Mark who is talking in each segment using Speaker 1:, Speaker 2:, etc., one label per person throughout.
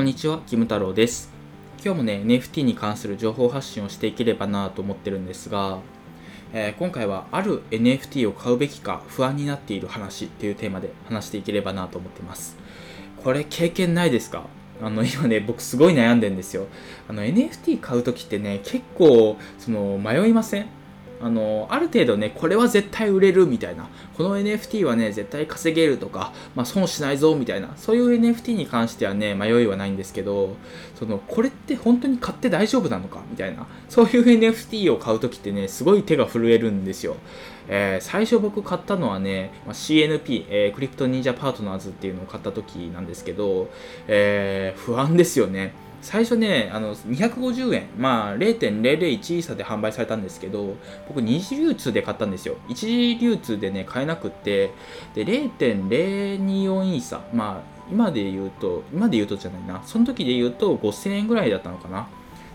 Speaker 1: こんにちは、キム太郎です。今日もね、NFT に関する情報発信をしていければなと思ってるんですが、えー、今回はある NFT を買うべきか不安になっている話っていうテーマで話していければなと思ってます。これ経験ないですか？あの今ね、僕すごい悩んでんですよ。あの NFT 買うときってね、結構その迷いません？あのある程度ねこれは絶対売れるみたいな。この NFT はね絶対稼げるとか、まあ、損しないぞみたいな。そういう NFT に関してはね迷いはないんですけどそのこれって本当に買って大丈夫なのかみたいな。そういう NFT を買う時ってねすごい手が震えるんですよ。えー、最初僕買ったのはね、ま CNP、えー、クリプト忍者パートナーズっていうのを買った時なんですけど、えー、不安ですよね。最初ね、あの250円、まあ、0.001イーサで販売されたんですけど、僕、二次流通で買ったんですよ。一次流通でね、買えなくって、で、0.024イーサ、まあ、今で言うと、今で言うとじゃないな、その時で言うと5000円ぐらいだったのかな。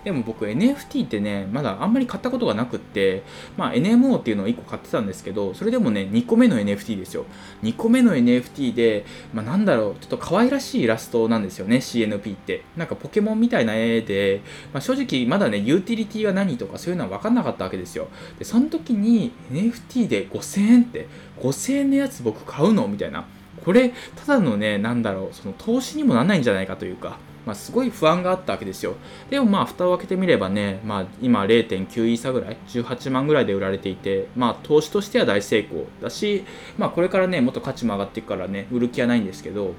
Speaker 1: でも僕 NFT ってね、まだあんまり買ったことがなくって、まあ NMO っていうのを1個買ってたんですけど、それでもね、2個目の NFT ですよ。2個目の NFT で、まあなんだろう、ちょっと可愛らしいイラストなんですよね、CNP って。なんかポケモンみたいな絵で、まあ、正直まだね、ユーティリティは何とかそういうのは分かんなかったわけですよ。で、その時に NFT で5000円って、5000円のやつ僕買うの？みたいな。これ、ただのね、なんだろう、その投資にもなんないんじゃないかというか、まあ、すごい不安があったわけですよ。でもまあ、蓋を開けてみればね、まあ、今0.9イーサぐらい、18万ぐらいで売られていて、まあ、投資としては大成功だし、まあ、これからね、もっと価値も上がっていくからね、売る気はないんですけど、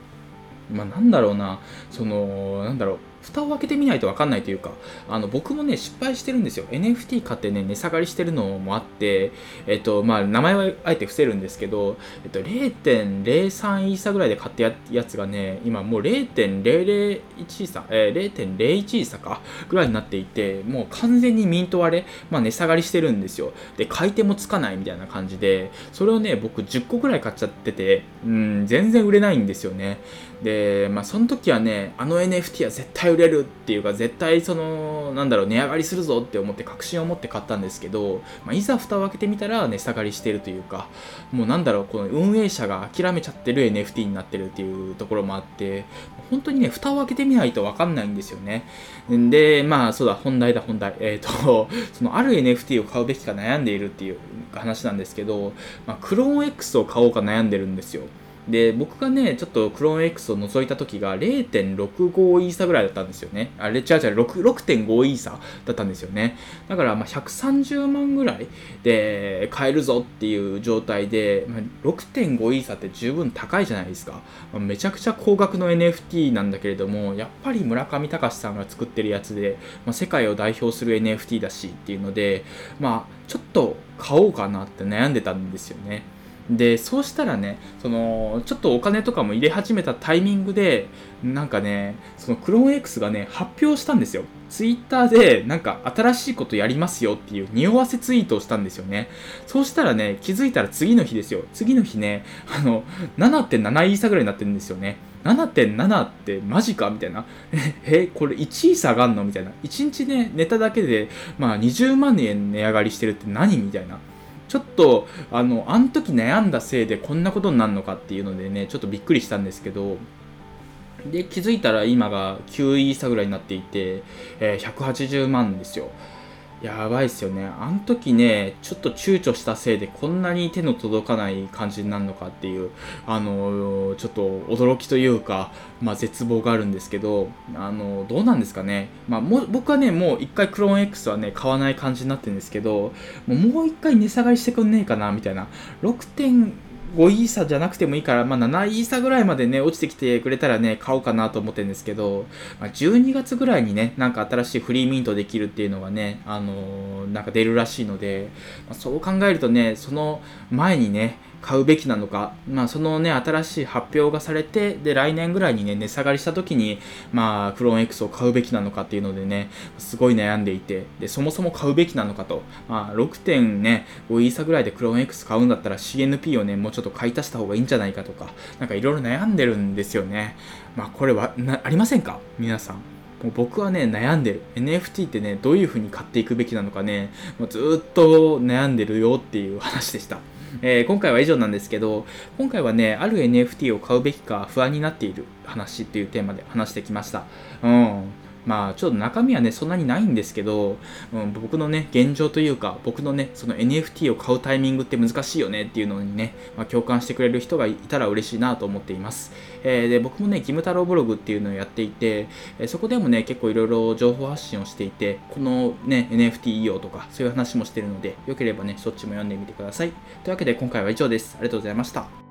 Speaker 1: まあ、なんだろうな、その、なんだろう、蓋を開けてみないと分かんないというか、あの僕もね、失敗してるんですよ。NFT 買ってね、値下がりしてるのもあって、えっと、まあ、名前はあえて伏せるんですけど、えっと、0.03イーサぐらいで買ったやつがね、今もう0.001イーサ、えー、0.01イーサか、ぐらいになっていて、もう完全にミント割れ、まあ、値下がりしてるんですよ。で、買い手もつかないみたいな感じで、それをね、僕10個ぐらい買っちゃってて、うん、全然売れないんですよね。で、まあ、その時はね、あの NFT は絶対売れるっていうか、絶対その、なんだろう、値上がりするぞって思って確信を持って買ったんですけど、まあ、いざ蓋を開けてみたら値下がりしてるというか、もうなんだろう、この運営者が諦めちゃってる NFT になってるっていうところもあって、本当にね、蓋を開けてみないとわかんないんですよね。で、まあ、そうだ、本題だ、本題。えっ、ー、と、そのある NFT を買うべきか悩んでいるっていう話なんですけど、まあ、クローン X を買おうか悩んでるんですよ。で、僕がね、ちょっとクローン X を覗いた時が0.65イーサぐらいだったんですよね。あれ、違う違う、6.5イーサだったんですよね。だから、まあ、130万ぐらいで買えるぞっていう状態で、まあ、6.5イーサって十分高いじゃないですか。まあ、めちゃくちゃ高額の NFT なんだけれども、やっぱり村上隆さんが作ってるやつで、まあ、世界を代表する NFT だしっていうので、まあ、ちょっと買おうかなって悩んでたんですよね。でそうしたらねそのちょっとお金とかも入れ始めたタイミングでなんかねそのクローン X がね発表したんですよツイッターでなんか新しいことやりますよっていう匂わせツイートをしたんですよねそうしたらね気づいたら次の日ですよ次の日ねあの7.7イーサぐらいになってるんですよね7.7ってマジかみたいな。え、これ1位下がんのみたいな。1日ね、ネタだけで、まあ20万円値上がりしてるって何みたいな。ちょっとあのあの時悩んだせいでこんなことになるのかっていうのでねちょっとびっくりしたんですけどで気づいたら今が9イーサぐらいになっていて、えー、180万ですよ。やばいっすよね。あの時ね、ちょっと躊躇したせいでこんなに手の届かない感じになるのかっていう、あのちょっと驚きというか、まあ、絶望があるんですけど、あのどうなんですかね。まあ、も僕はね、もう一回クローン X はね、買わない感じになってるんですけど、もう一回値下がりしてくんねえかな、みたいな。6. 5イーサじゃなくてもいいから、まあ、7イーサぐらいまでね、落ちてきてくれたらね、買おうかなと思ってるんですけど、まあ、12月ぐらいにね、なんか新しいフリーミントできるっていうのがね、あのー、なんか出るらしいので、まあ、そう考えるとね、その前にね、買うべきなのか、まあ、そのね、新しい発表がされて、で、来年ぐらいにね、値下がりした時に、まあ、クローン X を買うべきなのかっていうのでね、すごい悩んでいて、で、そもそも買うべきなのかと、まあ、6.5ね、イーサぐらいでクローン X 買うんだったら CNP をね、もうちょっと買い足した方がいいんじゃないかとか、なんかいろいろ悩んでるんですよね。まあ、これは、ありませんか？皆さん。もう僕はね、悩んでる。NFT ってね、どういう風に買っていくべきなのかね、もうずっと悩んでるよっていう話でした。えー、今回は以上なんですけど、今回はね、ある NFT を買うべきか不安になっている話っていうテーマで話してきました。うん。まあちょっと中身はねそんなにないんですけど、うん、僕のね現状というか僕のねその NFT を買うタイミングって難しいよねっていうのにね、まあ、共感してくれる人がいたら嬉しいなと思っています、えー、で僕もねキム太郎ブログっていうのをやっていて、えそこでもね結構いろいろ情報発信をしていてこのね NFT いいとかそういう話もしてるのでよければねそっちも読んでみてください。というわけで今回は以上です。ありがとうございました。